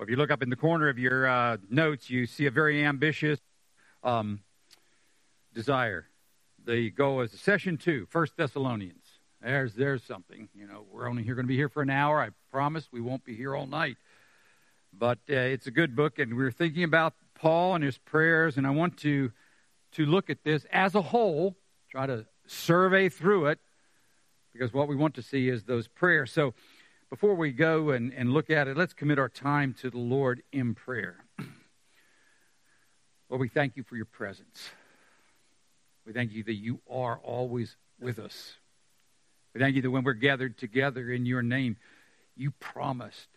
If you look up in the corner of your uh, notes, you see a very ambitious um, desire. The goal is session two, First Thessalonians. There's there's something. You know, we're only here going to be here for an hour. I promise we won't be here all night. But uh, it's a good book, and we're thinking about Paul and his prayers, and I want to to look at this as a whole, try to survey through it, because what we want to see is those prayers. So before we go and, and look at it, let's commit our time to the Lord in prayer. Lord, we thank you for your presence. We thank you that you are always with us. We thank you that when we're gathered together in your name, you promised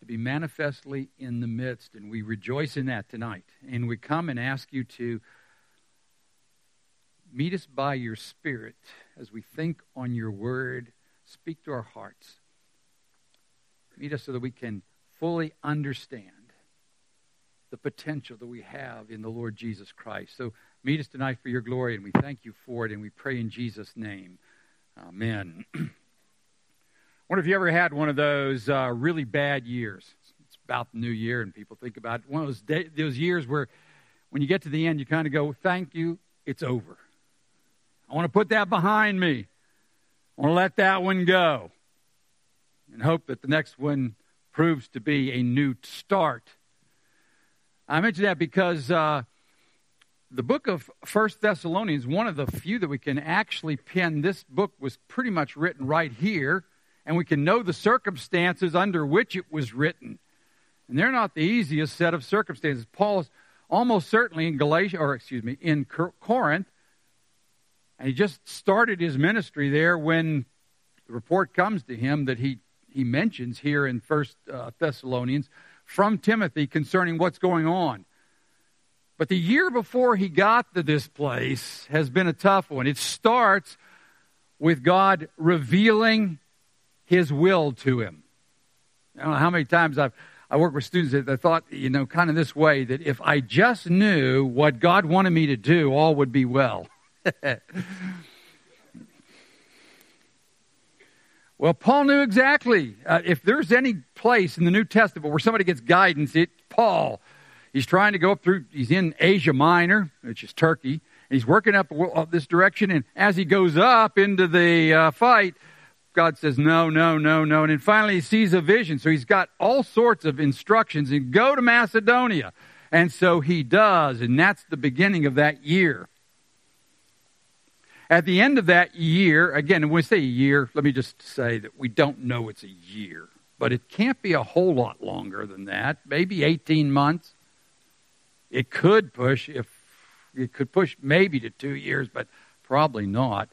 to be manifestly in the midst, and we rejoice in that tonight. And we come and ask you to meet us by your Spirit as we think on your word, speak to our hearts. Meet us so that we can fully understand the potential that we have in the Lord Jesus Christ. So meet us tonight for your glory, and we thank you for it, and we pray in Jesus' name. Amen. Wonder if you ever had one of those uh, really bad years. It's about the new year, and people think about it. one of those, day, those years where when you get to the end, you kind of go, Thank you, it's over. I want to put that behind me. I want to let that one go and hope that the next one proves to be a new start. I mention that because uh, the book of First Thessalonians, one of the few that we can actually pin. This book was pretty much written right here, and we can know the circumstances under which it was written. And they're not the easiest set of circumstances. Paul is almost certainly in Galatia, or excuse me, in Corinth, and he just started his ministry there when the report comes to him that he he mentions here in First uh, Thessalonians from Timothy concerning what's going on. But the year before he got to this place has been a tough one. It starts with God revealing his will to him. I don't know how many times I've I work with students that, thought, you know, kind of this way that if I just knew what God wanted me to do, all would be well. Well, Paul knew exactly. Uh, if there's any place in the New Testament where somebody gets guidance, it's Paul. He's trying to go up through, he's in Asia Minor, which is Turkey, and he's working up this direction. And as he goes up into the uh, fight, God says, no, no, no, no. And then finally he sees a vision. So he's got all sorts of instructions and go to Macedonia. And so he does. And that's the beginning of that year. At the end of that year, again, when we say a year, let me just say that we don't know it's a year, but it can't be a whole lot longer than that, maybe 18 months. It could push if it could push maybe to 2 years, but probably not.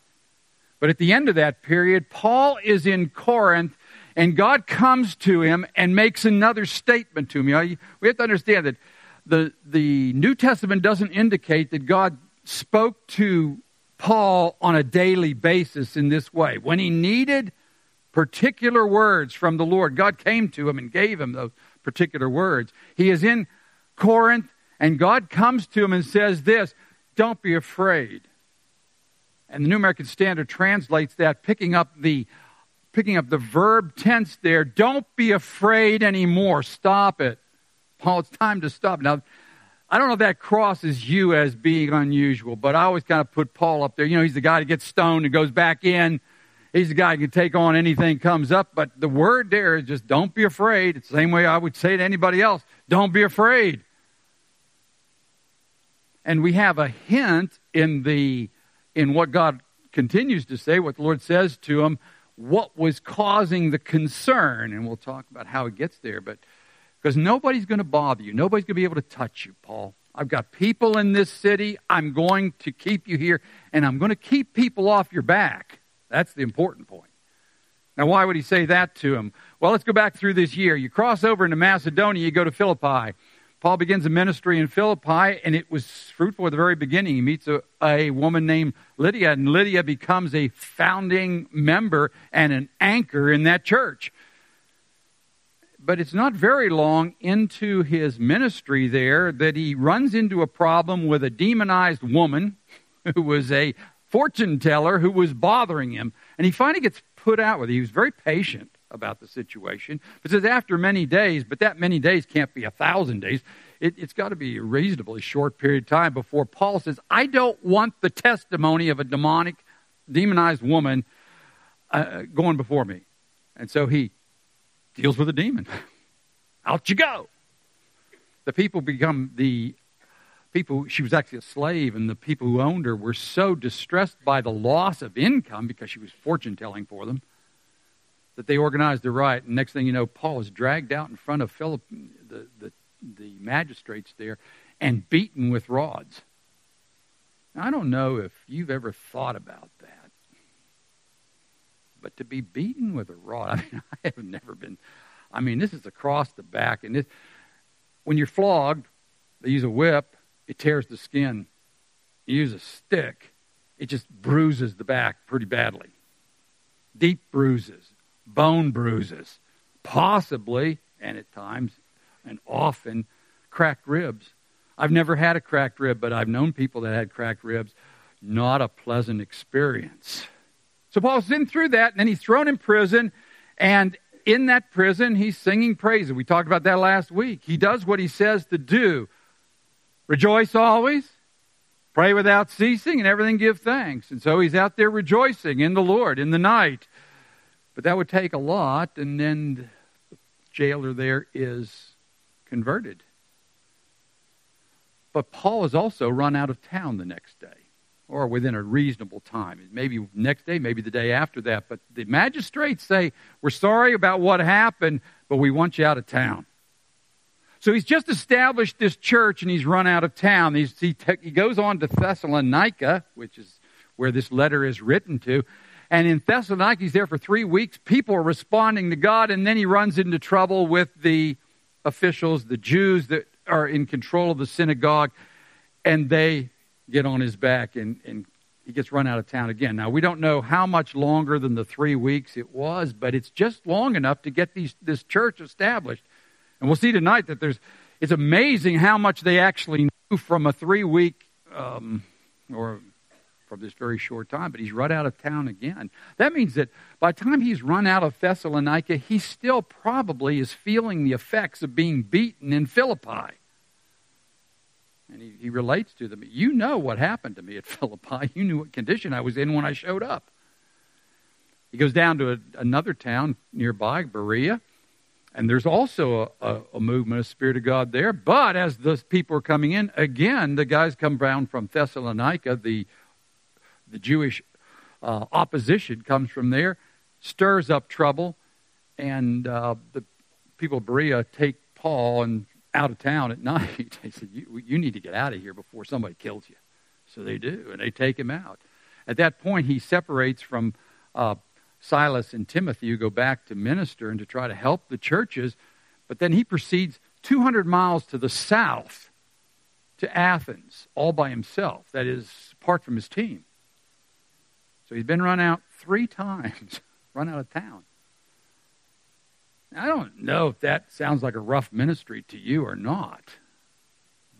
But at the end of that period, Paul is in Corinth and God comes to him and makes another statement to him. We have to understand that the, the New Testament doesn't indicate that God spoke to Paul on a daily basis in this way. When he needed particular words from the Lord, God came to him and gave him those particular words. He is in Corinth, and God comes to him and says this Don't be afraid. And the New American Standard translates that, picking up the picking up the verb tense there. Don't be afraid anymore. Stop it. Paul, it's time to stop. Now, I don't know if that crosses you as being unusual, but I always kind of put Paul up there. You know, he's the guy that gets stoned and goes back in. He's the guy who can take on anything comes up. But the word there is just don't be afraid. It's the same way I would say to anybody else don't be afraid. And we have a hint in the in what God continues to say, what the Lord says to him, what was causing the concern, and we'll talk about how it gets there. But because nobody's going to bother you. Nobody's going to be able to touch you, Paul. I've got people in this city. I'm going to keep you here, and I'm going to keep people off your back. That's the important point. Now, why would he say that to him? Well, let's go back through this year. You cross over into Macedonia, you go to Philippi. Paul begins a ministry in Philippi, and it was fruitful at the very beginning. He meets a, a woman named Lydia, and Lydia becomes a founding member and an anchor in that church but it's not very long into his ministry there that he runs into a problem with a demonized woman who was a fortune teller who was bothering him. And he finally gets put out with it. He was very patient. about the situation. It says after many days, but that many days can't be a thousand days. It, has got to be a reasonably short period of time before Paul says, I don't want the testimony of a demonic, demonized woman uh, going before me. And so he deals with a demon. Out you go. The people become the people, she was actually a slave, and the people who owned her were so distressed by the loss of income because she was fortune telling for them that they organized a riot. And next thing you know, Paul is dragged out in front of Philip, the, the, the magistrates there and beaten with rods. Now, I don't know if you've ever thought about but to be beaten with a rod, I mean, I have never been. I mean, this is across the back, and this, when you're flogged, they use a whip it tears the skin. You use a stick, it just bruises the back pretty badly. Deep bruises, bone bruises, possibly, and at times, and often, cracked ribs. I've never had a cracked rib, but I've known people that had cracked ribs. Not a pleasant experience. So Paul's been through that, and then he's thrown in prison, and in that prison, he's singing praises. We talked about that last week. He does what he says to do. Rejoice always, pray without ceasing, and everything give thanks. And so he's out there rejoicing in the Lord in the night. But that would take a lot, and then the jailer there is converted. But Paul is also run out of town the next day, or within a reasonable time. Maybe next day, maybe the day after that. But the magistrates say, We're sorry about what happened, but we want you out of town. So he's just established this church and he's run out of town. He's, he, te- he goes on to Thessalonica, which is where this letter is written to. And in Thessalonica, he's there for three weeks. People are responding to God, and then he runs into trouble with the officials, the Jews that are in control of the synagogue, and they get on his back, and, and he gets run out of town again. Now, we don't know how much longer than the three weeks it was, but it's just long enough to get these, this church established. And we'll see tonight that there's, it's amazing how much they actually knew from a three week, um, or from this very short time, but he's run out of town again. That means that by the time he's run out of Thessalonica, he still probably is feeling the effects of being beaten in Philippi. And he, he relates to them. You know what happened to me at Philippi. You knew what condition I was in when I showed up. He goes down to a, another town nearby, Berea, and there's also a, a, a, movement of Spirit of God there. But as those people are coming in, again, the guys come down from Thessalonica. The, the Jewish uh, opposition comes from there, stirs up trouble, and uh, the people of Berea take Paul and out of town at night. They said, you, you need to get out of here before somebody kills you. So they do, and they take him out. At that point, he separates from uh, Silas and Timothy who go back to minister and to try to help the churches. But then he proceeds 200 miles to the south to Athens all by himself, that is, apart from his team. So he's been run out three times, run out of town. I don't know if that sounds like a rough ministry to you or not,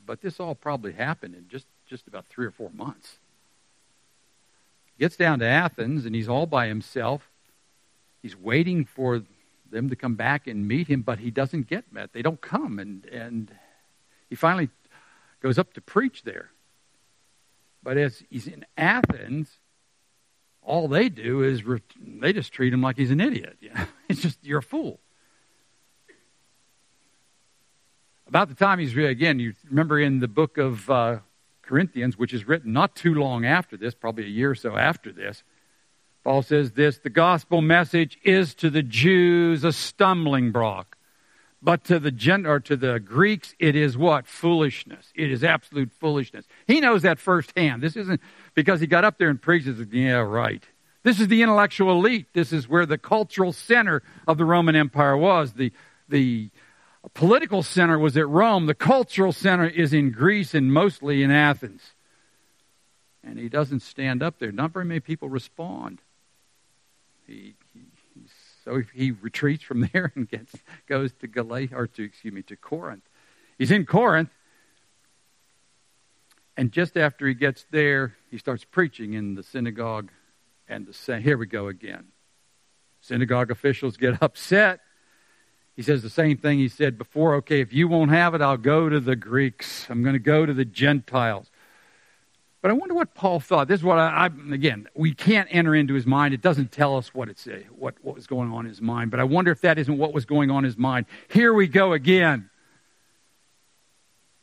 but this all probably happened in just, just about three or four months. Gets down to Athens and he's all by himself. He's waiting for them to come back and meet him, but he doesn't get met. They don't come. And, and he finally goes up to preach there. But as he's in Athens, all they do is re- they just treat him like he's an idiot. It's just, you're a fool. About the time he's, again, you remember in the book of uh, Corinthians, which is written not too long after this, probably a year or so after this, Paul says this the gospel message is to the Jews a stumbling block. But to the Gen- or to the Greeks, it is what? Foolishness. It is absolute foolishness. He knows that firsthand. This isn't because he got up there and preaches, yeah, right. This is the intellectual elite. This is where the cultural center of the Roman Empire was. The, the political center was at Rome. The cultural center is in Greece and mostly in Athens. And he doesn't stand up there. Not very many people respond. He, he, so he retreats from there and gets, goes to Galatia, or to, excuse me, to Corinth. He's in Corinth, and just after he gets there, he starts preaching in the synagogue and the here we go again. Synagogue officials get upset. He says the same thing he said before. Okay, if you won't have it, I'll go to the Greeks. I'm going to go to the Gentiles. But I wonder what Paul thought. This is what I, I, again, we can't enter into his mind. It doesn't tell us what it's what, what was going on in his mind. But I wonder if that isn't what was going on in his mind. Here we go again.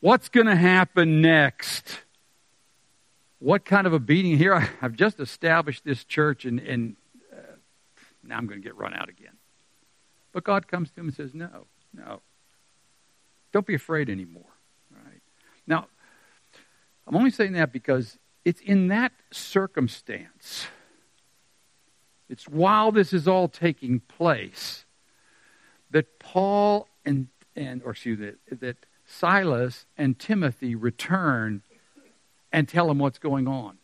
What's going to happen next? What kind of a beating here? I, have just established this church, and, and uh, now I'm going to get run out again. But God comes to him and says, No, no. Don't be afraid anymore. Right? Now, I'm only saying that because it's in that circumstance, it's while this is all taking place, that Paul and, and or excuse me, that, that Silas and Timothy return and tell him what's going on.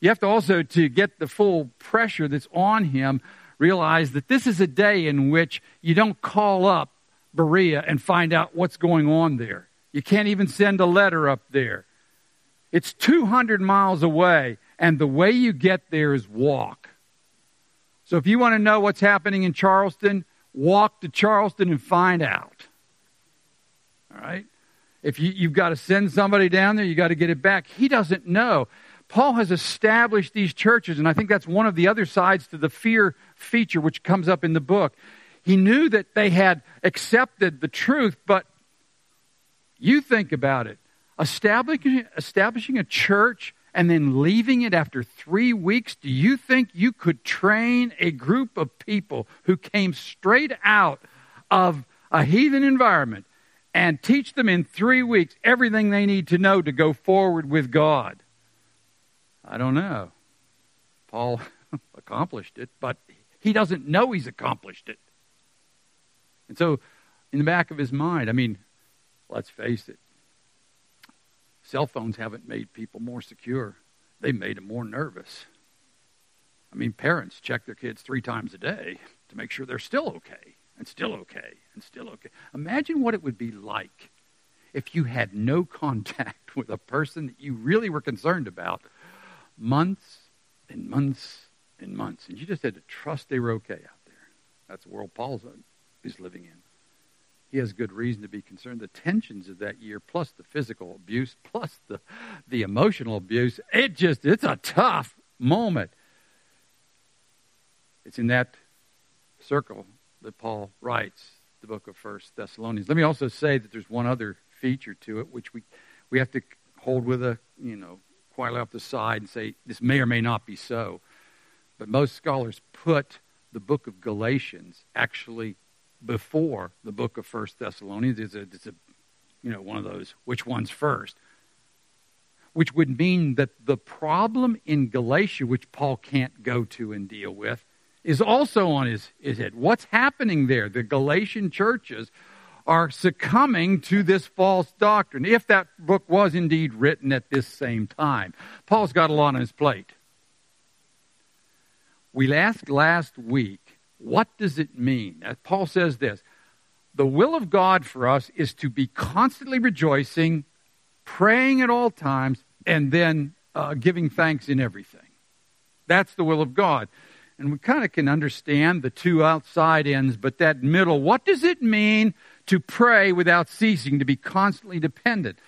You have to also, to get the full pressure that's on him, realize that this is a day in which you don't call up Berea and find out what's going on there. You can't even send a letter up there. It's 200 miles away, and the way you get there is walk. So if you want to know what's happening in Charleston, walk to Charleston and find out. All right? If you, you've got to send somebody down there, you've got to get it back. He doesn't know. Paul has established these churches, and I think that's one of the other sides to the fear feature which comes up in the book. He knew that they had accepted the truth, but you think about it. Establishing, establishing a church and then leaving it after three weeks, do you think you could train a group of people who came straight out of a heathen environment and teach them in three weeks everything they need to know to go forward with God? I don't know. Paul accomplished it, but he doesn't know he's accomplished it. And so, in the back of his mind, I mean, let's face it, cell phones haven't made people more secure, they've made them more nervous. I mean, parents check their kids three times a day to make sure they're still okay, and still okay, and still okay. Imagine what it would be like if you had no contact with a person that you really were concerned about months and months and months. And you just had to trust they were okay out there. That's the world Paul is living in. He has good reason to be concerned. The tensions of that year, plus the physical abuse, plus the, the emotional abuse, it just, it's a tough moment. It's in that circle that Paul writes the book of First Thessalonians. Let me also say that there's one other feature to it which we, we have to hold with a, you know, quietly off the side and say this may or may not be so. But most scholars put the book of Galatians actually before the book of First Thessalonians. It's a, it's a, you know, one of those which one's first. Which would mean that the problem in Galatia, which Paul can't go to and deal with, is also on his, his head. What's happening there? The Galatian churches are succumbing to this false doctrine, if that book was indeed written at this same time. Paul's got a lot on his plate. We asked last week, what does it mean? Paul says this the will of God for us is to be constantly rejoicing, praying at all times, and then uh, giving thanks in everything. That's the will of God. And we kind of can understand the two outside ends, but that middle, what does it mean to pray without ceasing, to be constantly dependent?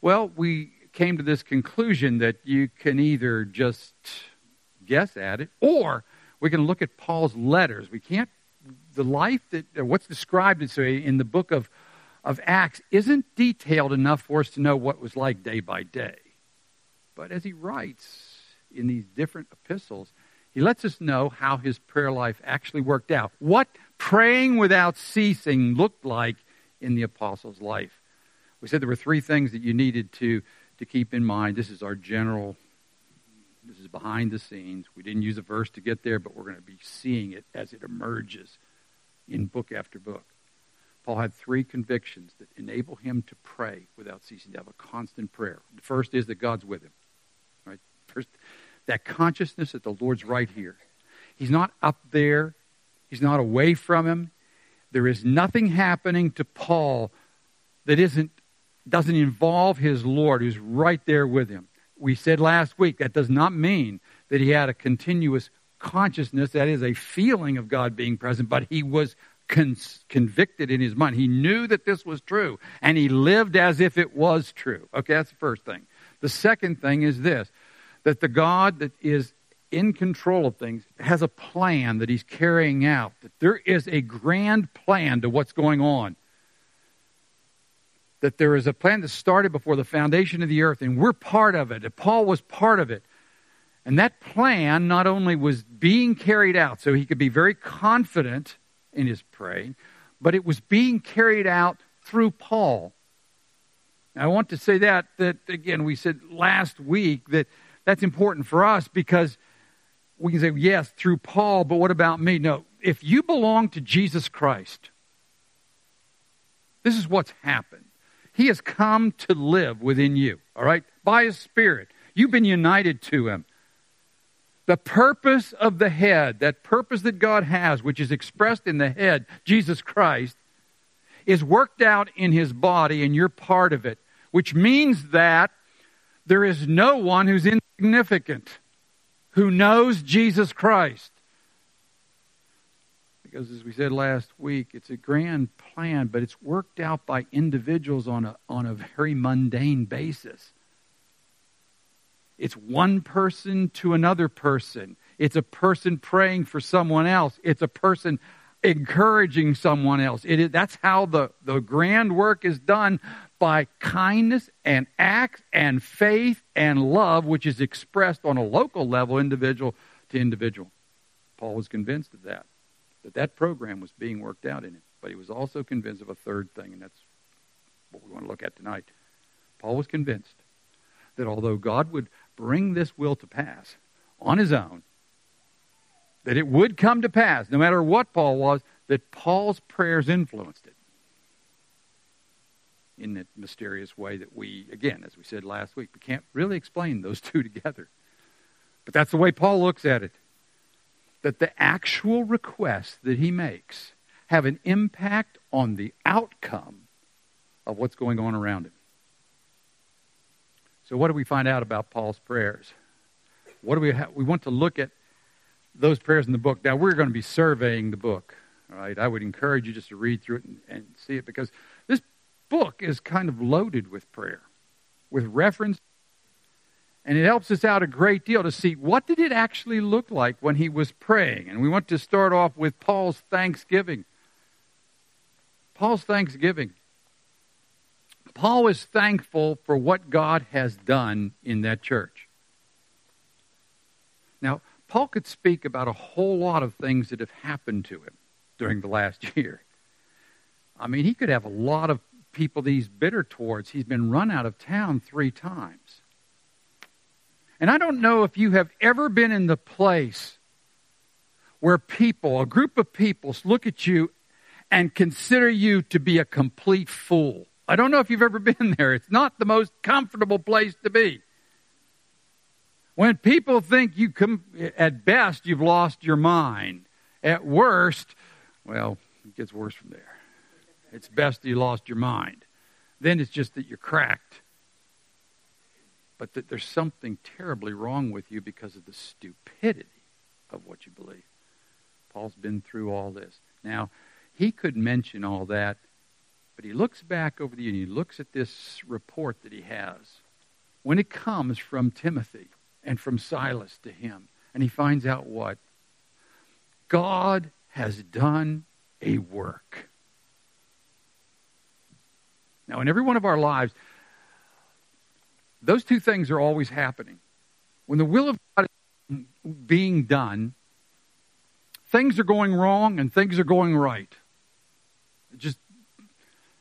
Well, we came to this conclusion that you can either just guess at it or we can look at Paul's letters. We can't, the life that, what's described in the book of, of Acts isn't detailed enough for us to know what was like day by day. But as he writes in these different epistles, he lets us know how his prayer life actually worked out. What praying without ceasing looked like in the apostle's life. We said there were three things that you needed to, to keep in mind. This is our general, this is behind the scenes. We didn't use a verse to get there, but we're going to be seeing it as it emerges in book after book. Paul had three convictions that enable him to pray without ceasing, to have a constant prayer. The first is that God's with him. Right? First, that consciousness that the Lord's right here. He's not up there. He's not away from him. There is nothing happening to Paul that isn't, doesn't involve his Lord who's right there with him. We said last week that does not mean that he had a continuous consciousness, that is, a feeling of God being present, but he was con- convicted in his mind. He knew that this was true, and he lived as if it was true. Okay, that's the first thing. The second thing is this that the God that is in control of things has a plan that he's carrying out, that there is a grand plan to what's going on. That there is a plan that started before the foundation of the earth, and we're part of it. And Paul was part of it. And that plan not only was being carried out, so he could be very confident in his praying, but it was being carried out through Paul. Now, I want to say that, that again, we said last week that that's important for us because we can say, yes, through Paul, but what about me? No, if you belong to Jesus Christ, this is what's happened. He has come to live within you, all right, by His Spirit. You've been united to Him. The purpose of the head, that purpose that God has, which is expressed in the head, Jesus Christ, is worked out in his body, and you're part of it, which means that there is no one who's insignificant who knows Jesus Christ. Because, as we said last week, it's a grand plan, but it's worked out by individuals on a, on a very mundane basis. It's one person to another person. It's a person praying for someone else. It's a person encouraging someone else. It is, that's how the, the grand work is done by kindness and acts and faith and love, which is expressed on a local level, individual to individual. Paul was convinced of that, that that program was being worked out in him. But he was also convinced of a third thing, and that's what we want to look at tonight. Paul was convinced that although God would bring this will to pass on his own, that it would come to pass, no matter what Paul was, that Paul's prayers influenced it in that mysterious way that we, again, as we said last week, we can't really explain those two together. But that's the way Paul looks at it. That the actual requests that he makes have an impact on the outcome of what's going on around him. So, what do we find out about Paul's prayers? What do we have? We want to look at those prayers in the book. Now, we're going to be surveying the book. All right, I would encourage you just to read through it and, and see it because this book is kind of loaded with prayer, with reference, and it helps us out a great deal to see what did it actually look like when he was praying. And we want to start off with Paul's thanksgiving. Paul's thanksgiving. Paul is thankful for what God has done in that church. Now, Paul could speak about a whole lot of things that have happened to him during the last year. I mean, he could have a lot of people that he's bitter towards. He's been run out of town three times. And I don't know if you have ever been in the place where people, a group of people, look at you and consider you to be a complete fool. I don't know if you've ever been there. It's not the most comfortable place to be. When people think you come, at best, you've lost your mind. At worst, well, it gets worse from there. It's best you lost your mind. Then it's just that you're cracked. But that there's something terribly wrong with you because of the stupidity of what you believe. Paul's been through all this. Now, he could mention all that but he looks back over the year and he looks at this report that he has when it comes from Timothy and from Silas to him. And he finds out what? God has done a work. Now, in every one of our lives, those two things are always happening. When the will of God is being done, things are going wrong and things are going right. Just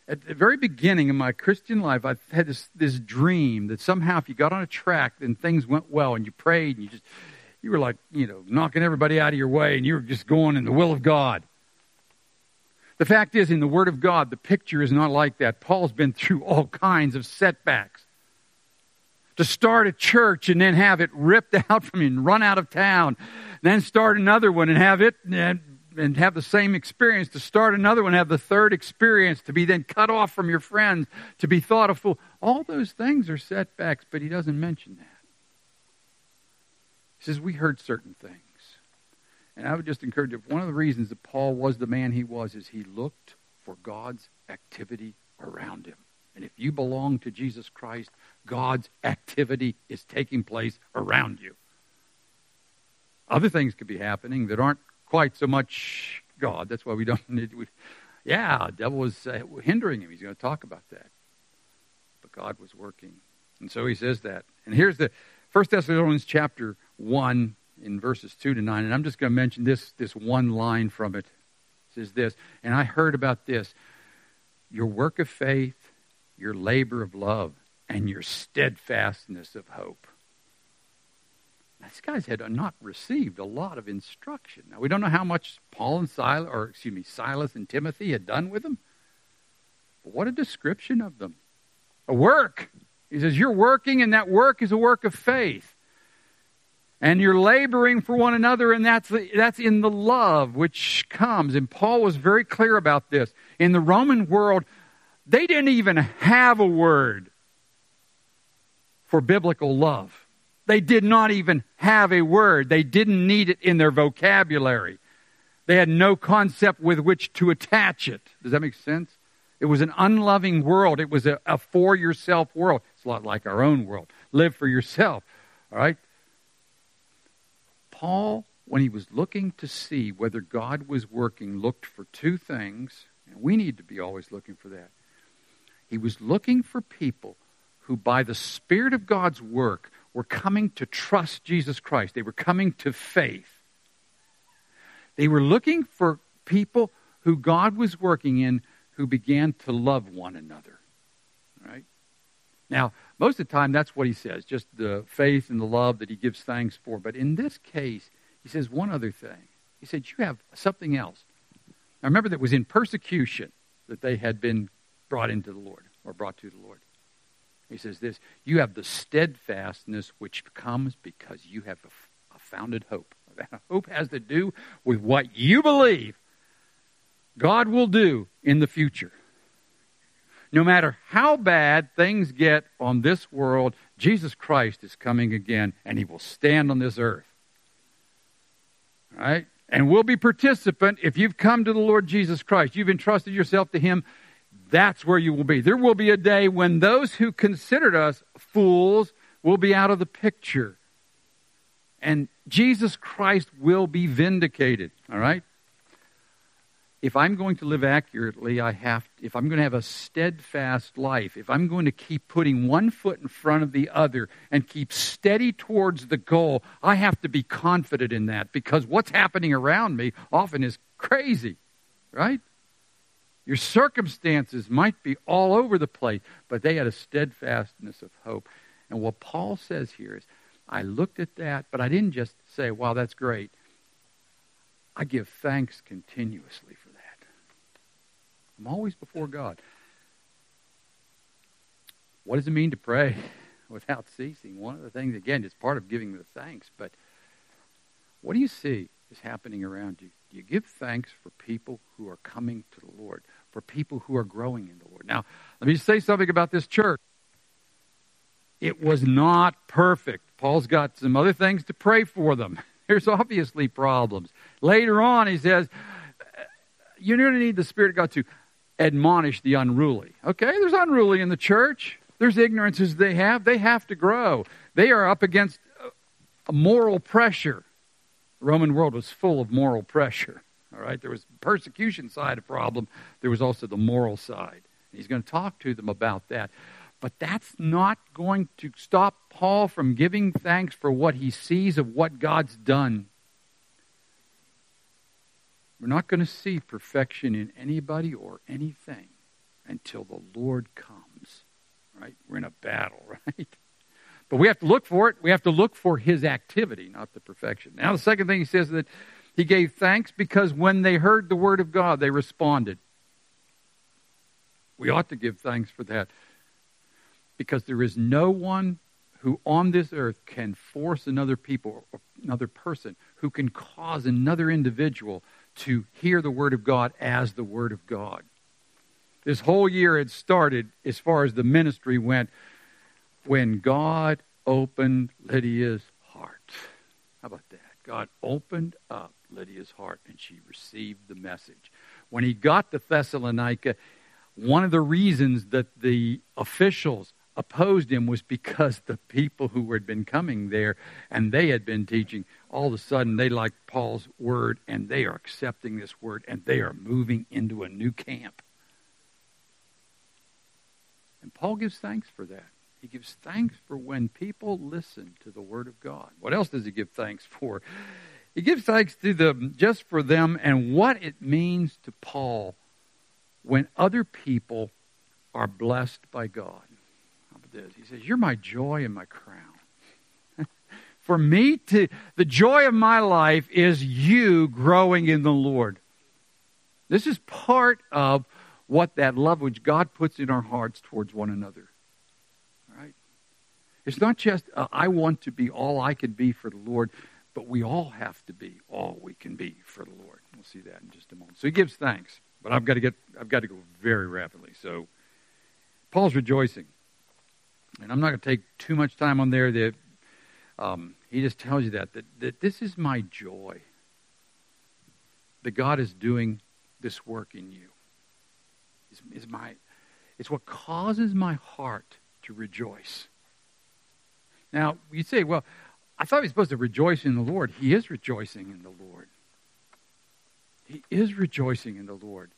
at the very beginning of my Christian life, I had this, this dream that somehow if you got on a track and things went well and you prayed and you just, you were like, you know, knocking everybody out of your way and you were just going in the will of God. The fact is, in the Word of God, the picture is not like that. Paul's been through all kinds of setbacks. To start a church and then have it ripped out from you and run out of town, then start another one and have it and have the same experience, to start another one, have the third experience, to be then cut off from your friends, to be thought a fool. All those things are setbacks, but he doesn't mention that. He says, We heard certain things. And I would just encourage you, one of the reasons that Paul was the man he was is he looked for God's activity around him. And if you belong to Jesus Christ, God's activity is taking place around you. Other things could be happening that aren't quite so much God. That's why we don't need. We, yeah, the devil was uh, hindering him. He's going to talk about that. But God was working. And so he says that. And here's the First Thessalonians chapter 1 in verses 2 to 9. And I'm just going to mention this, this one line from it. It says this, and I heard about this your work of faith, your labor of love, and your steadfastness of hope. These guys had not received a lot of instruction. Now we don't know how much Paul and Silas, or excuse me, Silas and Timothy had done with them. But what a description of them. A work. He says, You're working, and that work is a work of faith. And you're laboring for one another, and that's, the, that's in the love which comes. And Paul was very clear about this. In the Roman world, they didn't even have a word for biblical love. They did not even have a word. They didn't need it in their vocabulary. They had no concept with which to attach it. Does that make sense? It was an unloving world. It was a, a for yourself world. It's a lot like our own world. Live for yourself. All right? Paul, when he was looking to see whether God was working, looked for two things, and we need to be always looking for that. He was looking for people who, by the Spirit of God's work, were coming to trust Jesus Christ. They were coming to faith. They were looking for people who God was working in who began to love one another. Right? Now, most of the time, that's what he says, just the faith and the love that he gives thanks for. But in this case, he says one other thing. He said, You have something else. Now, remember that was in persecution that they had been brought into the Lord or brought to the Lord. He says this You have the steadfastness which comes because you have a, founded hope. That hope has to do with what you believe God will do in the future. No matter how bad things get on this world, Jesus Christ is coming again and he will stand on this earth. Right? And we'll be participant if you've come to the Lord Jesus Christ. You've entrusted yourself to him that's where you will be. There will be a day when those who considered us fools will be out of the picture. And Jesus Christ will be vindicated. All right? If I'm going to live accurately, I have if I'm going to have a steadfast life, if I'm going to keep putting one foot in front of the other and keep steady towards the goal, I have to be confident in that because what's happening around me often is crazy. Right? Your circumstances might be all over the place, but they had a steadfastness of hope. And what Paul says here is, I looked at that, but I didn't just say, wow, that's great. I give thanks continuously for that. I'm always before God. What does it mean to pray without ceasing? One of the things, again, is part of giving the thanks, but what do you see is happening around you? Do you give thanks for people who are coming to the Lord? For people who are growing in the Lord. Now, let me say something about this church. It was not perfect. Paul's got some other things to pray for them. There's obviously problems. Later on, he says, You're going to need the Spirit of God to admonish the unruly. Okay, there's unruly in the church. There's ignorances they have. They have to grow. They are up against a moral pressure. The Roman world was full of moral pressure. All right, there was persecution side of problem. There was also the moral side. He's going to talk to them about that. But that's not going to stop Paul from giving thanks for what he sees of what God's done. We're not going to see perfection in anybody or anything until the Lord comes. Right? We're in a battle, right? But we have to look for it. We have to look for his activity, not the perfection. Now, the second thing he says that he gave thanks because when they heard the word of God, they responded. We ought to give thanks for that because there is no one who on this earth can force another people, another person, who can cause another individual to hear the word of God as the word of God. This whole year had started, as far as the ministry went, when God opened Lydia's heart. How about that? God opened up Lydia's heart, and she received the message. When he got to Thessalonica, one of the reasons that the officials opposed him was because the people who had been coming there and they had been teaching, all of a sudden they like Paul's word and they are accepting this word and they are moving into a new camp. And Paul gives thanks for that. He gives thanks for when people listen to the word of God. What else does he give thanks for? He gives thanks to them just for them and what it means to Paul when other people are blessed by God. He says, You're my joy and my crown. for me to the joy of my life is you growing in the Lord. This is part of what that love which God puts in our hearts towards one another. All right? It's not just uh, I want to be all I can be for the Lord, but we all have to be all we can be for the Lord. We'll see that in just a moment. So he gives thanks, but I've got to get I've got to go very rapidly. So Paul's rejoicing, and I'm not going to take too much time on there. That um, he just tells you that, that that this is my joy. That God is doing this work in you. Is, is my it's what causes my heart to rejoice. Now you say, well, I thought he was supposed to rejoice in the Lord. He is rejoicing in the Lord. He is rejoicing in the Lord.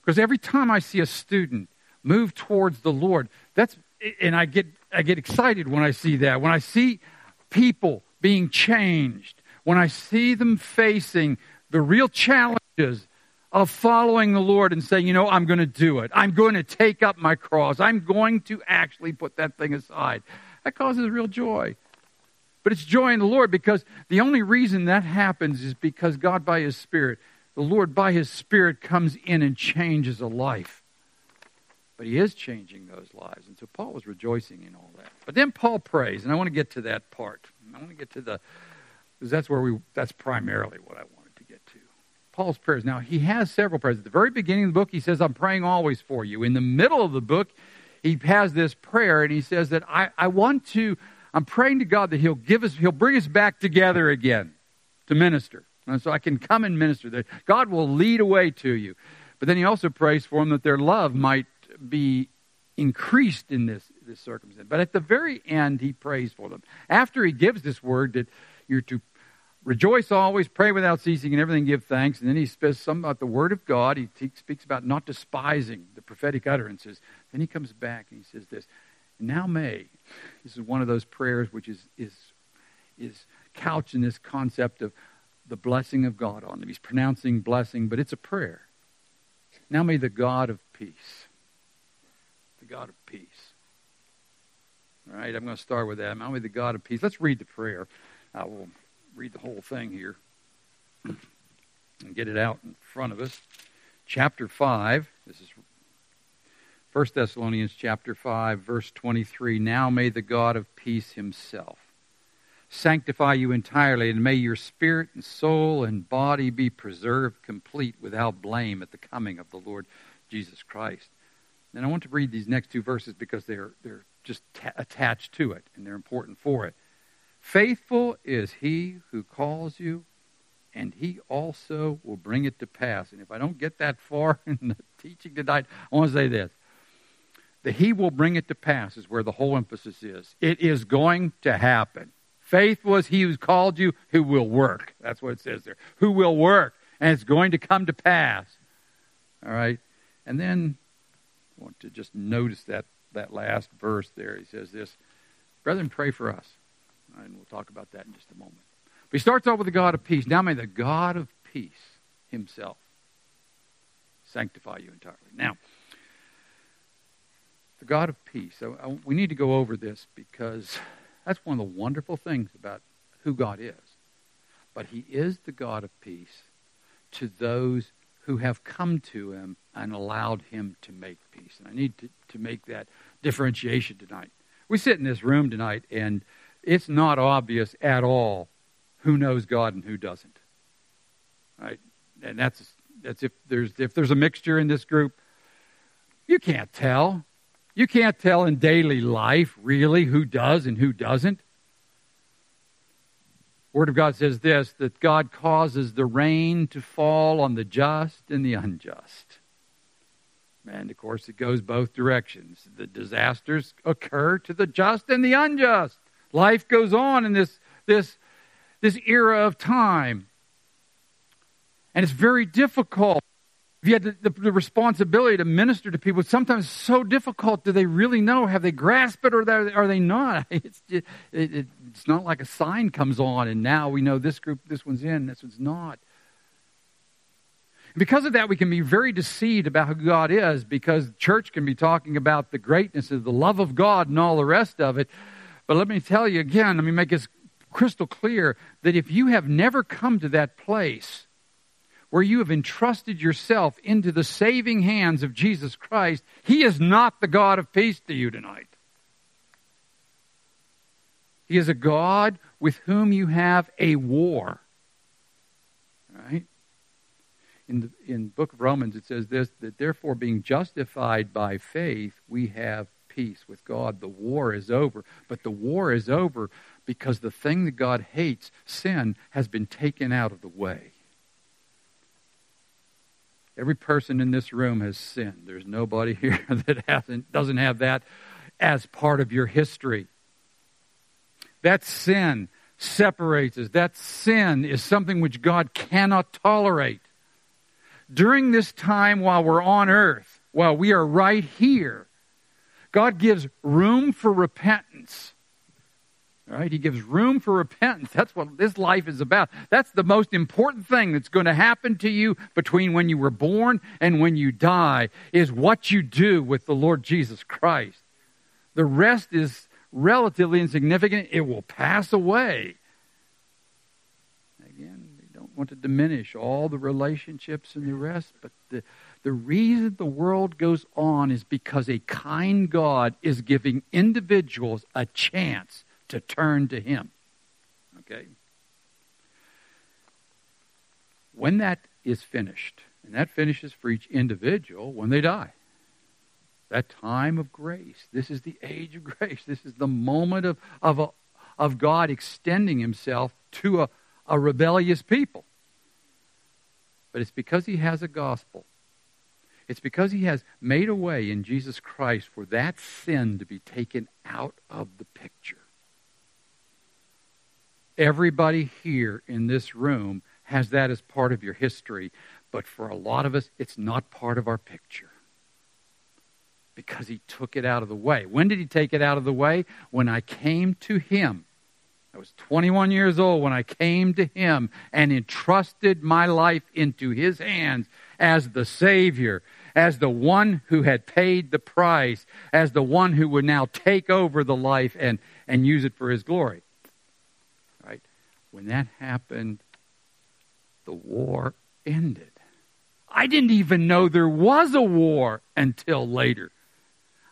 Because every time I see a student move towards the Lord, that's and I get I get excited when I see that. When I see people being changed, when I see them facing the real challenges of following the Lord and saying, you know, I'm going to do it. I'm going to take up my cross. I'm going to actually put that thing aside. That causes real joy. But it's joy in the Lord because the only reason that happens is because God, by His Spirit, the Lord, by His Spirit, comes in and changes a life. But He is changing those lives. And so Paul was rejoicing in all that. But then Paul prays, and I want to get to that part. I want to get to the, because that's where we, that's primarily what I wanted to get to. Paul's prayers. Now, he has several prayers. At the very beginning of the book, he says, I'm praying always for you. In the middle of the book, he has this prayer, and he says that I, I want to I'm praying to God that He'll give us, He'll bring us back together again to minister. And so I can come and minister there. God will lead a way to you. But then he also prays for them that their love might be increased in this, this circumstance. But at the very end, he prays for them. After he gives this word that you're to rejoice always, pray without ceasing, and everything give thanks. And then he says something about the word of God. He, he speaks about not despising the prophetic utterances. Then he comes back and he says this Now may this is one of those prayers which is, is, is couched in this concept of the blessing of God on them. He's pronouncing blessing, but it's a prayer. Now may the God of peace, the God of peace. All right, I'm going to start with that. Now may the God of peace. Let's read the prayer. I will read the whole thing here and get it out in front of us. Chapter 5. This is 1 Thessalonians chapter 5 verse 23 Now may the God of peace himself sanctify you entirely and may your spirit and soul and body be preserved complete without blame at the coming of the Lord Jesus Christ. And I want to read these next two verses because they're they're just ta- attached to it and they're important for it. Faithful is he who calls you and he also will bring it to pass. And if I don't get that far in the teaching tonight, I want to say this that he will bring it to pass is where the whole emphasis is. It is going to happen. Faith was he who called you who will work. That's what it says there. Who will work. And it's going to come to pass. All right. And then I want to just notice that, that last verse there. He says this Brethren, pray for us. And we'll talk about that in just a moment. But he starts off with the God of peace. Now may the God of peace himself sanctify you entirely. Now, the God of peace. I, I, we need to go over this because that's one of the wonderful things about who God is. But He is the God of peace to those who have come to Him and allowed Him to make peace. And I need to, to make that differentiation tonight. We sit in this room tonight, and it's not obvious at all who knows God and who doesn't. Right? And that's that's if there's if there's a mixture in this group, you can't tell. You can't tell in daily life, really, who does and who doesn't. Word of God says this that God causes the rain to fall on the just and the unjust. And of course, it goes both directions. The disasters occur to the just and the unjust. Life goes on in this, this, this era of time. And it's very difficult. If you had the, the, the, responsibility to minister to people, sometimes so difficult. Do they really know? Have they grasped it or are they not? It's, just, it, it's not like a sign comes on and now we know this group, this one's in, this one's not. Because of that, we can be very deceived about who God is because church can be talking about the greatness of the love of God and all the rest of it. But let me tell you again, let me make this crystal clear that if you have never come to that place where you have entrusted yourself into the saving hands of Jesus Christ, He is not the God of peace to you tonight. He is a God with whom you have a war. Right? In the in book of Romans it says this that therefore being justified by faith we have peace with God. The war is over. But the war is over because the thing that God hates, sin, has been taken out of the way. Every person in this room has sinned. There's nobody here that hasn't doesn't have that as part of your history. That sin separates us. That sin is something which God cannot tolerate. During this time while we're on earth, while we are right here, God gives room for repentance. Right? He gives room for repentance. That's what this life is about. That's the most important thing that's going to happen to you between when you were born and when you die is what you do with the Lord Jesus Christ. The rest is relatively insignificant, it will pass away. Again, we don't want to diminish all the relationships and the rest, but the, the reason the world goes on is because a kind God is giving individuals a chance to turn to Him. Okay? When that is finished, and that finishes for each individual when they die that time of grace. This is the age of grace. This is the moment of, of, a, of God extending himself to a, a rebellious people. But it's because he has a gospel. It's because he has made a way in Jesus Christ for that sin to be taken out of the picture. Everybody here in this room has that as part of your history, but for a lot of us, it's not part of our picture because he took it out of the way. When did he take it out of the way? When I came to him. I was 21 years old when I came to him and entrusted my life into his hands as the Savior, as the one who had paid the price, as the one who would now take over the life and, and use it for his glory. When that happened, the war ended. I didn't even know there was a war until later.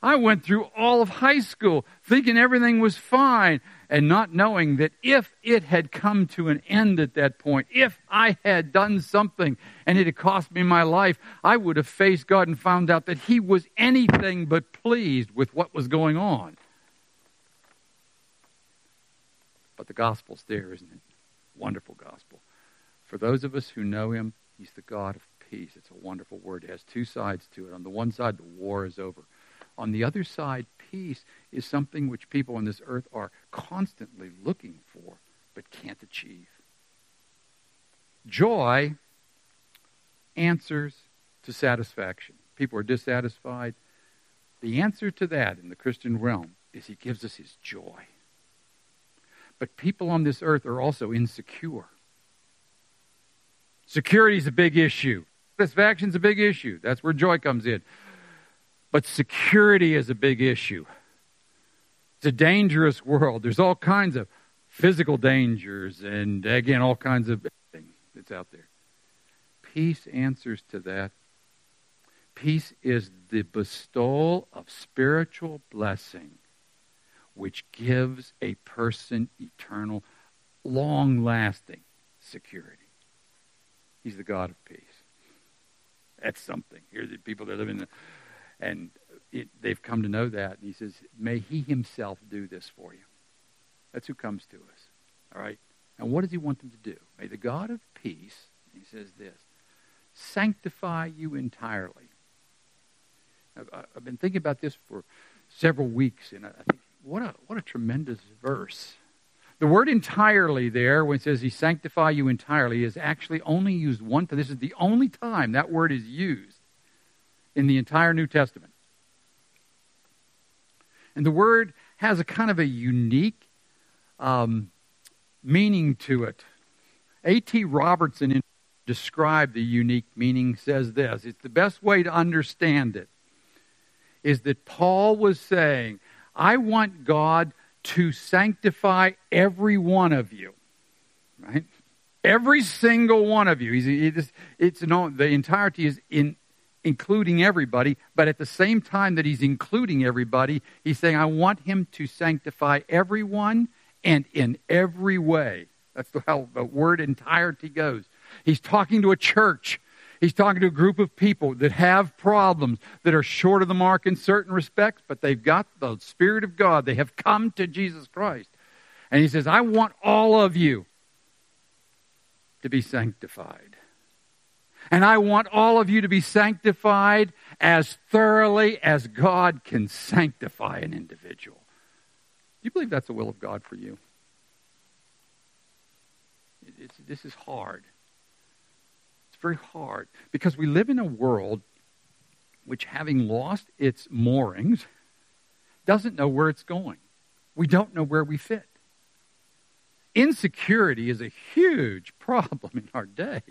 I went through all of high school thinking everything was fine and not knowing that if it had come to an end at that point, if I had done something and it had cost me my life, I would have faced God and found out that He was anything but pleased with what was going on. But the gospel's there, isn't it? Wonderful gospel. For those of us who know Him, He's the God of peace. It's a wonderful word. It has two sides to it. On the one side, the war is over. On the other side, peace is something which people on this earth are constantly looking for but can't achieve. Joy answers to satisfaction. People are dissatisfied. The answer to that in the Christian realm is He gives us His joy. But people on this earth are also insecure. Security is a big issue. Satisfaction is a big issue. That's where joy comes in. But security is a big issue. It's a dangerous world. There's all kinds of physical dangers and, again, all kinds of things that's out there. Peace answers to that. Peace is the bestowal of spiritual blessing which gives a person eternal, long lasting security. He's the God of peace. That's something. Here are the people that live in the and it, they've come to know that. And he says, May he himself do this for you. That's who comes to us. All right? And what does he want them to do? May the God of peace, he says this, sanctify you entirely. I've, I've been thinking about this for several weeks, and I think, what a, what a tremendous verse. The word entirely there, when it says he sanctify you entirely, is actually only used one time. This is the only time that word is used in the entire New Testament. And the word has a kind of a unique um, meaning to it. A.T. Robertson, in describe the unique meaning, says this. It's the best way to understand it is that Paul was saying, I want God to sanctify every one of you. Right? Every single one of you. He's, it's, no, the entirety is in including everybody, but at the same time that he's including everybody, he's saying, I want him to sanctify everyone and in every way. That's how the word entirety goes. He's talking to a church. He's talking to a group of people that have problems, that are short of the mark in certain respects, but they've got the Spirit of God. They have come to Jesus Christ. And he says, I want all of you to be sanctified. And I want all of you to be sanctified as thoroughly as God can sanctify an individual. Do you believe that's the will of God for you? It's, this is hard. Very hard because we live in a world which, having lost its moorings, doesn't know where it's going. We don't know where we fit. Insecurity is a huge problem in our day.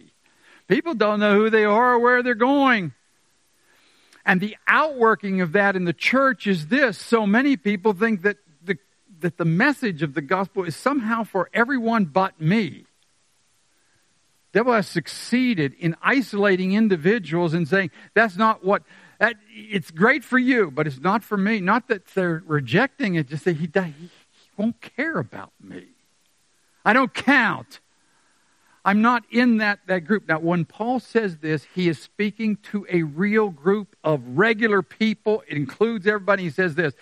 People don't know who they are or where they're going. And the outworking of that in the church is this so many people think that the, that the message of the gospel is somehow for everyone but me devil has succeeded in isolating individuals and saying, that's not what, that, it's great for you, but it's not for me. Not that they're rejecting it, just that he, he won't care about me. I don't count. I'm not in that, that group. Now, when Paul says this, he is speaking to a real group of regular people. It includes everybody. He says this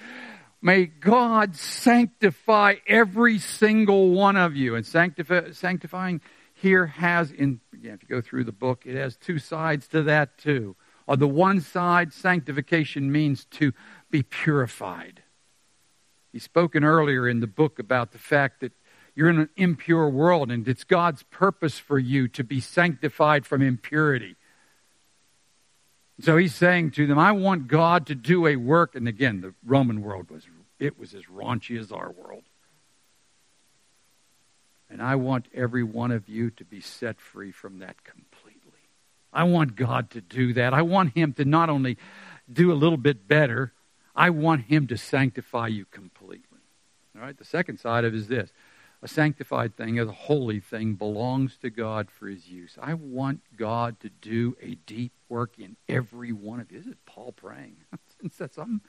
May God sanctify every single one of you. And sanctify, sanctifying here has, in, again, if you go through the book, it has two sides to that too. On the one side, sanctification means to be purified. He's spoken earlier in the book about the fact that you're in an impure world and it's God's purpose for you to be sanctified from impurity. So he's saying to them, I want God to do a work. And again, the Roman world was, it was as raunchy as our world. And I want every one of you to be set free from that completely. I want God to do that. I want Him to not only do a little bit better, I want Him to sanctify you completely. All right, the second side of is this a sanctified thing, a holy thing, belongs to God for His use. I want God to do a deep work in every one of you. This is Paul praying. That's something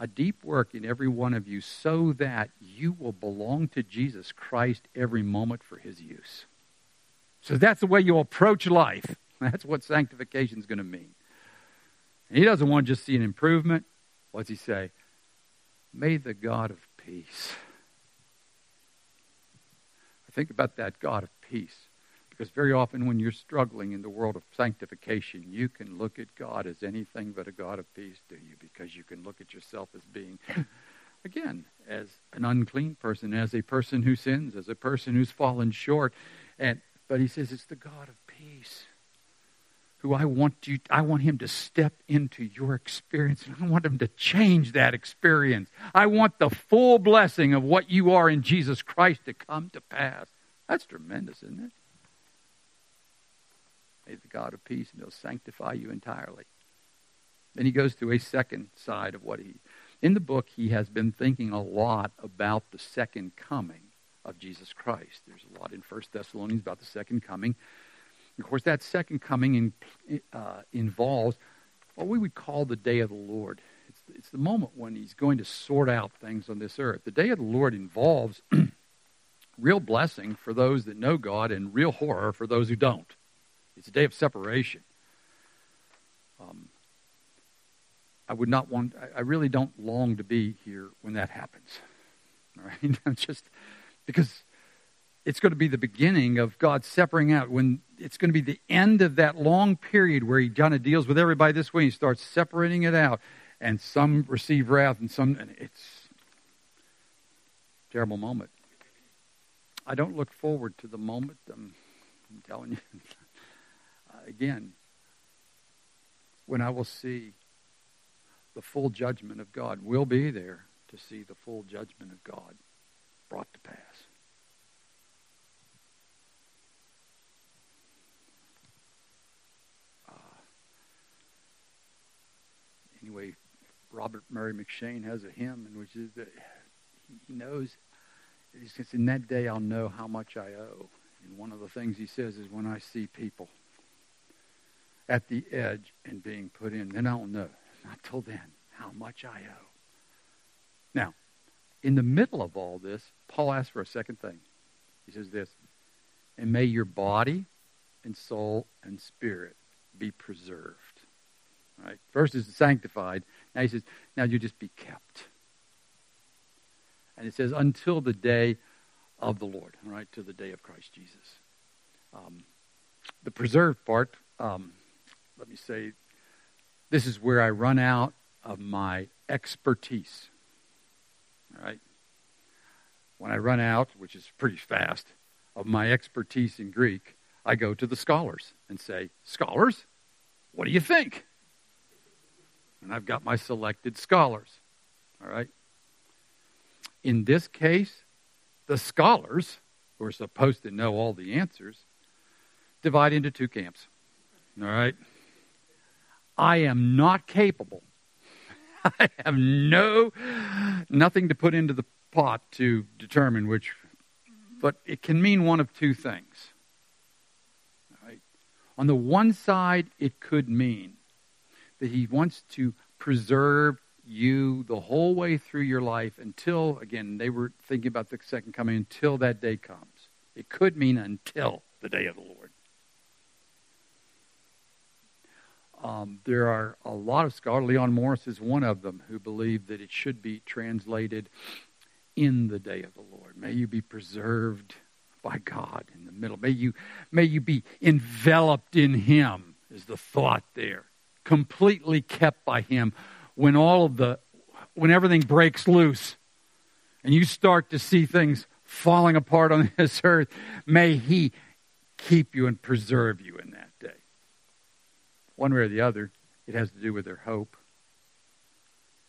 a deep work in every one of you so that you will belong to Jesus Christ every moment for his use. So that's the way you approach life. That's what sanctification is going to mean. And he doesn't want to just see an improvement. What's he say? May the God of peace. I think about that God of peace. Because very often when you're struggling in the world of sanctification, you can look at God as anything but a God of peace, do you? Because you can look at yourself as being, again, as an unclean person, as a person who sins, as a person who's fallen short. And but he says it's the God of peace who I want you I want him to step into your experience I want him to change that experience. I want the full blessing of what you are in Jesus Christ to come to pass. That's tremendous, isn't it? May the God of peace, and he'll sanctify you entirely. Then he goes to a second side of what he. In the book, he has been thinking a lot about the second coming of Jesus Christ. There's a lot in First Thessalonians about the second coming. Of course, that second coming in, uh, involves what we would call the day of the Lord. It's, it's the moment when he's going to sort out things on this earth. The day of the Lord involves real blessing for those that know God and real horror for those who don't. It's a day of separation. Um, I would not want, I really don't long to be here when that happens. All right? Just because it's going to be the beginning of God separating out. When it's going to be the end of that long period where He kind of deals with everybody this way, He starts separating it out, and some receive wrath, and some. And it's a terrible moment. I don't look forward to the moment. I'm, I'm telling you again when I will see the full judgment of God. We'll be there to see the full judgment of God brought to pass. Uh, anyway, Robert Murray McCheyne has a hymn in which is that he knows he says, in that day I'll know how much I owe. And one of the things he says is when I see people at the edge and being put in, then I'll know, not till then, how much I owe. Now, in the middle of all this, Paul asks for a second thing. He says this, and may your body and soul and spirit be preserved. Right? First is sanctified. Now he says, now you just be kept. And it says, until the day of the Lord, right? To the day of Christ Jesus. Um, the preserved part, um, let me say, this is where I run out of my expertise. All right? When I run out, which is pretty fast, of my expertise in Greek, I go to the scholars and say, Scholars, what do you think? And I've got my selected scholars. All right? In this case, the scholars, who are supposed to know all the answers, divide into two camps. All right? I am not capable. I have no nothing to put into the pot to determine which but it can mean one of two things. Right? On the one side, it could mean that he wants to preserve you the whole way through your life until, again, they were thinking about the second coming, until that day comes. It could mean until the day of the Lord. Um, there are a lot of scholars, Leon Morris is one of them, who believe that it should be translated in the day of the Lord. May you be preserved by God in the middle. May you, may you be enveloped in Him, is the thought there. Completely kept by Him when all of the when everything breaks loose and you start to see things falling apart on this earth, may He keep you and preserve you in. One way or the other, it has to do with their hope.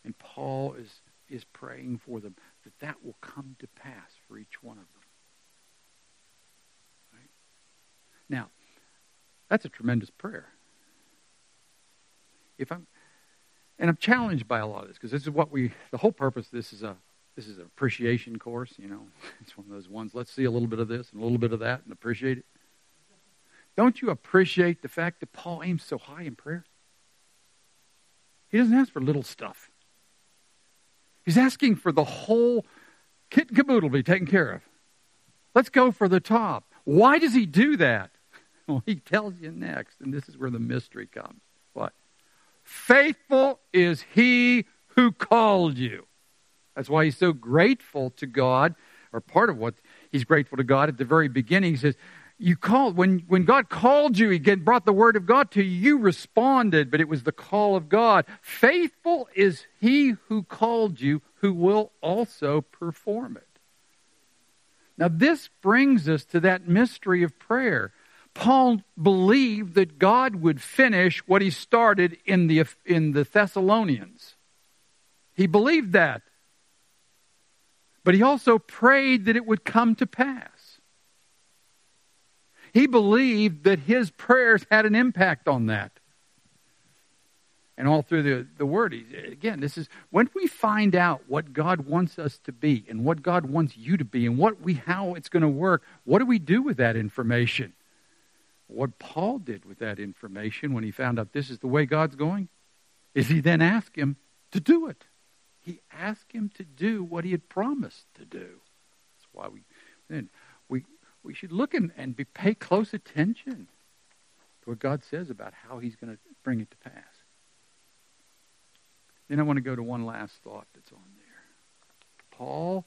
And Paul is, is praying for them that that will come to pass for each one of them. Right? Now, that's a tremendous prayer. If I'm and I'm challenged by a lot of this because this is what we, the whole purpose this is a, this is an appreciation course, you know. It's one of those ones, let's see a little bit of this and a little bit of that and appreciate it. Don't you appreciate the fact that Paul aims so high in prayer? He doesn't ask for little stuff. He's asking for the whole kit and caboodle to be taken care of. Let's go for the top. Why does he do that? Well, he tells you next, and this is where the mystery comes. What? Faithful is he who called you. That's why he's so grateful to God, or part of what he's grateful to God at the very beginning. He says, you called when when God called you, He brought the word of God to you. You responded, but it was the call of God. Faithful is He who called you, who will also perform it. Now, this brings us to that mystery of prayer. Paul believed that God would finish what he started in the, in the Thessalonians. He believed that. But he also prayed that it would come to pass. He believed that his prayers had an impact on that. And all through the, the Word, again, this is when we find out what God wants us to be and what God wants you to be and what we, how it's going to work, what do we do with that information? What Paul did with that information when he found out this is the way God's going is he then asked him to do it. He asked him to do what he had promised to do. That's why we then we should look and, and be, pay close attention to what God says about how he's going to bring it to pass. Then I want to go to one last thought that's on there. Paul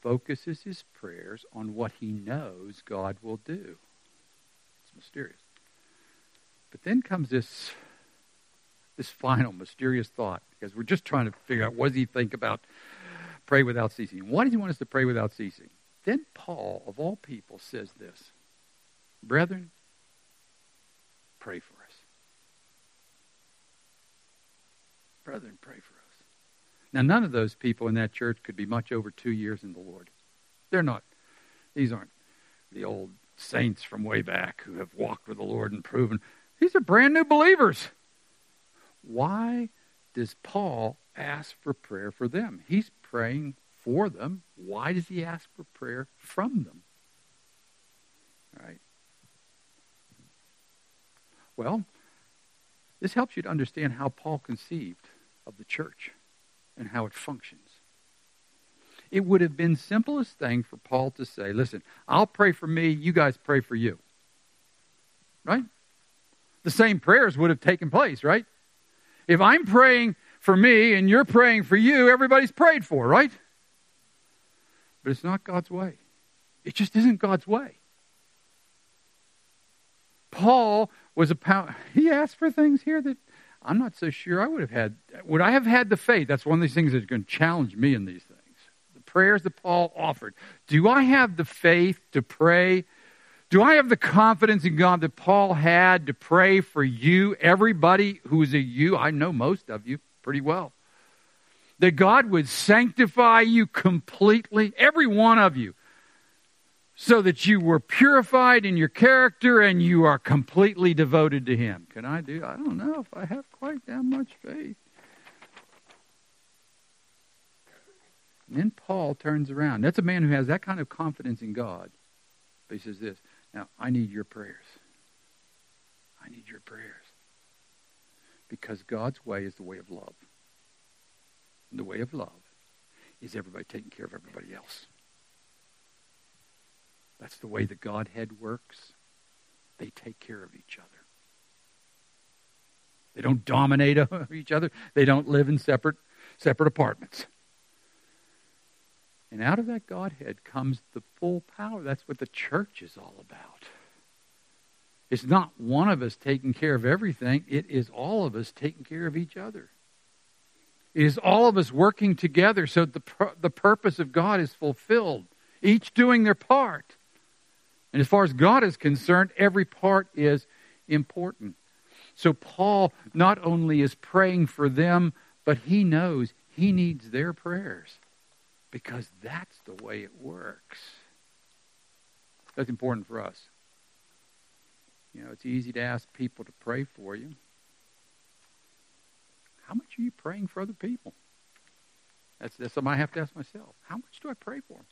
focuses his prayers on what he knows God will do. It's mysterious. But then comes this this final mysterious thought because we're just trying to figure out what does he think about pray without ceasing. Why does he want us to pray without ceasing? Then Paul, of all people, says this Brethren, pray for us. Brethren, pray for us. Now, none of those people in that church could be much over two years in the Lord. They're not, these aren't the old saints from way back who have walked with the Lord and proven. These are brand new believers. Why does Paul ask for prayer for them? He's praying for them. Why does he ask for prayer from them? Right? Well, this helps you to understand how Paul conceived of the church and how it functions. It would have been simplest thing for Paul to say, listen, I'll pray for me, you guys pray for you. Right? The same prayers would have taken place, right? If I'm praying for me and you're praying for you, everybody's prayed for, right? But it's not God's way. It just isn't God's way. Paul was a power. He asked for things here that I'm not so sure I would have had. Would I have had the faith? That's one of these things that's going to challenge me in these things. The prayers that Paul offered. Do I have the faith to pray? Do I have the confidence in God that Paul had to pray for you, everybody who is a you? I know most of you pretty well. That God would sanctify you completely, every one of you so that you were purified in your character and you are completely devoted to Him. Can I do? I don't know if I have quite that much faith. And then Paul turns around. That's a man who has that kind of confidence in God. But he says this Now, I need your prayers. I need your prayers. Because God's way is the way of love. And the way of love is everybody taking care of everybody else. That's the way the Godhead works. They take care of each other. They don't dominate each other. They don't live in separate separate apartments. And out of that Godhead comes the full power. That's what the church is all about. It's not one of us taking care of everything, it is all of us taking care of each other. Is all of us working together so the, the purpose of God is fulfilled, each doing their part. And as far as God is concerned, every part is important. So Paul not only is praying for them, but he knows he needs their prayers because that's the way it works. That's important for us. You know, it's easy to ask people to pray for you. How much are you praying for other people? That's, that's something I have to ask myself. How much do I pray for?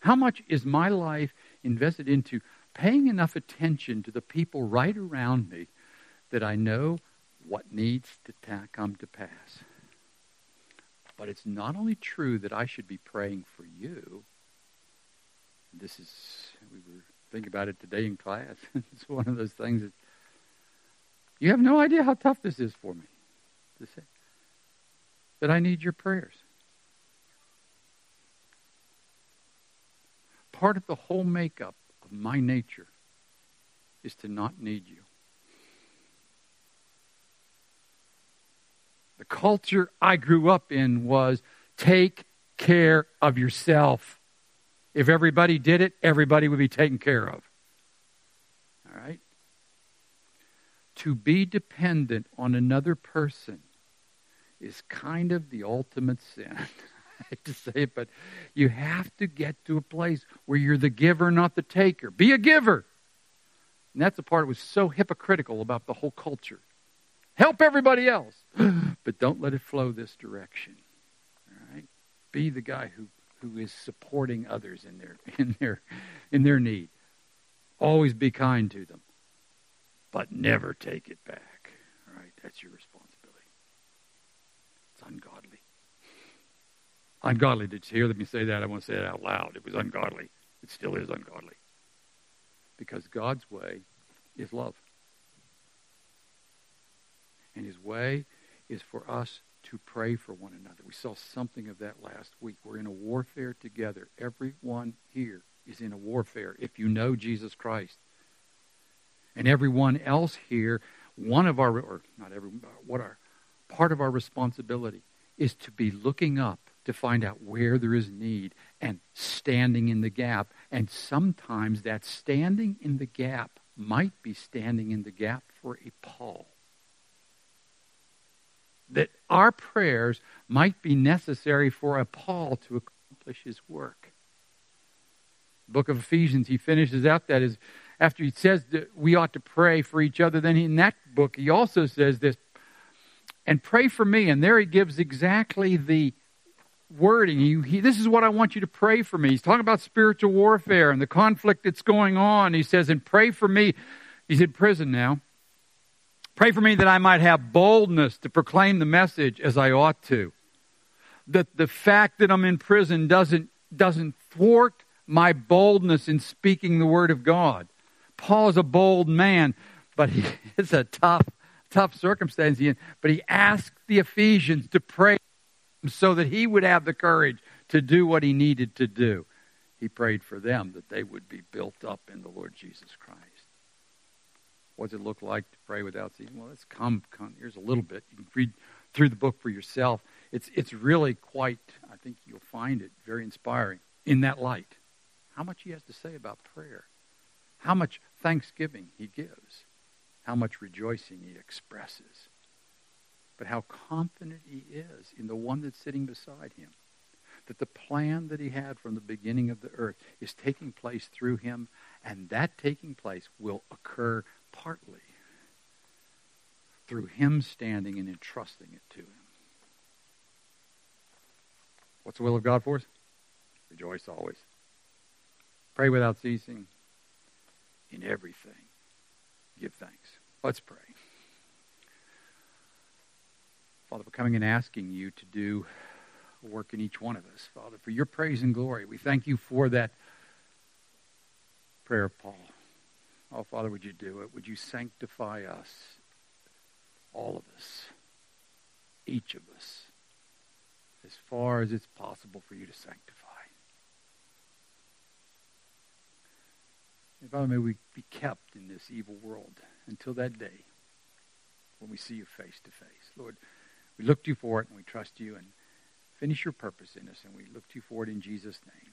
How much is my life invested into paying enough attention to the people right around me that I know what needs to come to pass? But it's not only true that I should be praying for you. This is, we were thinking about it today in class. it's one of those things that you have no idea how tough this is for me to say. That I need your prayers. part of the whole makeup of my nature is to not need you. The culture I grew up in was take care of yourself. If everybody did it, everybody would be taken care of. All right? To be dependent on another person is kind of the ultimate sin. I hate to say it, but you have to get to a place where you're the giver, not the taker. Be a giver. And that's the part that was so hypocritical about the whole culture. Help everybody else, but don't let it flow this direction. All right? Be the guy who, who is supporting others in their in their in their need. Always be kind to them, but never take it back. All right? That's your responsibility. Ungodly. Ungodly. Did you hear me say that? I want to say it out loud. It was ungodly. It still is ungodly. Because God's way is love. And His way is for us to pray for one another. We saw something of that last week. We're in a warfare together. Everyone here is in a warfare if you know Jesus Christ. And everyone else here, one of our, or not everyone, what our, part of our responsibility is to be looking up to find out where there is need and standing in the gap. And sometimes that standing in the gap might be standing in the gap for a Paul that our prayers might be necessary for a Paul to accomplish his work. Book of Ephesians, he finishes out that is after he says that we ought to pray for each other, then in that book he also says this, and pray for me. And there he gives exactly the wording. He, he, this is what I want you to pray for me. He's talking about spiritual warfare and the conflict that's going on. He says, and pray for me. He's in prison now. Pray for me that I might have boldness to proclaim the message as I ought to. That the fact that I'm in prison doesn't, doesn't thwart my boldness in speaking the word of God. Paul is a bold man, but he is a tough, tough circumstance. But he asked the Ephesians to pray so that he would have the courage to do what he needed to do. He prayed for them that they would be built up in the Lord Jesus Christ. What does it look like to pray without seeing? Well, let's come, come. Here's a little bit. You can read through the book for yourself. It's, it's really quite, I think you'll find it very inspiring in that light. How much he has to say about prayer, how much thanksgiving he gives, how much rejoicing he expresses, but how confident he is in the one that's sitting beside him. That the plan that he had from the beginning of the earth is taking place through him, and that taking place will occur partly through him standing and entrusting it to him. What's the will of God for us? Rejoice always. Pray without ceasing. In everything, give thanks. Let's pray. Father, we're coming and asking you to do work in each one of us. Father, for your praise and glory, we thank you for that prayer of Paul. Oh, Father, would you do it? Would you sanctify us, all of us, each of us, as far as it's possible for you to sanctify? And Father, may we be kept in this evil world until that day when we see you face to face. Lord, we look to you for it and we trust you and finish your purpose in us and we look to you for it in Jesus' name.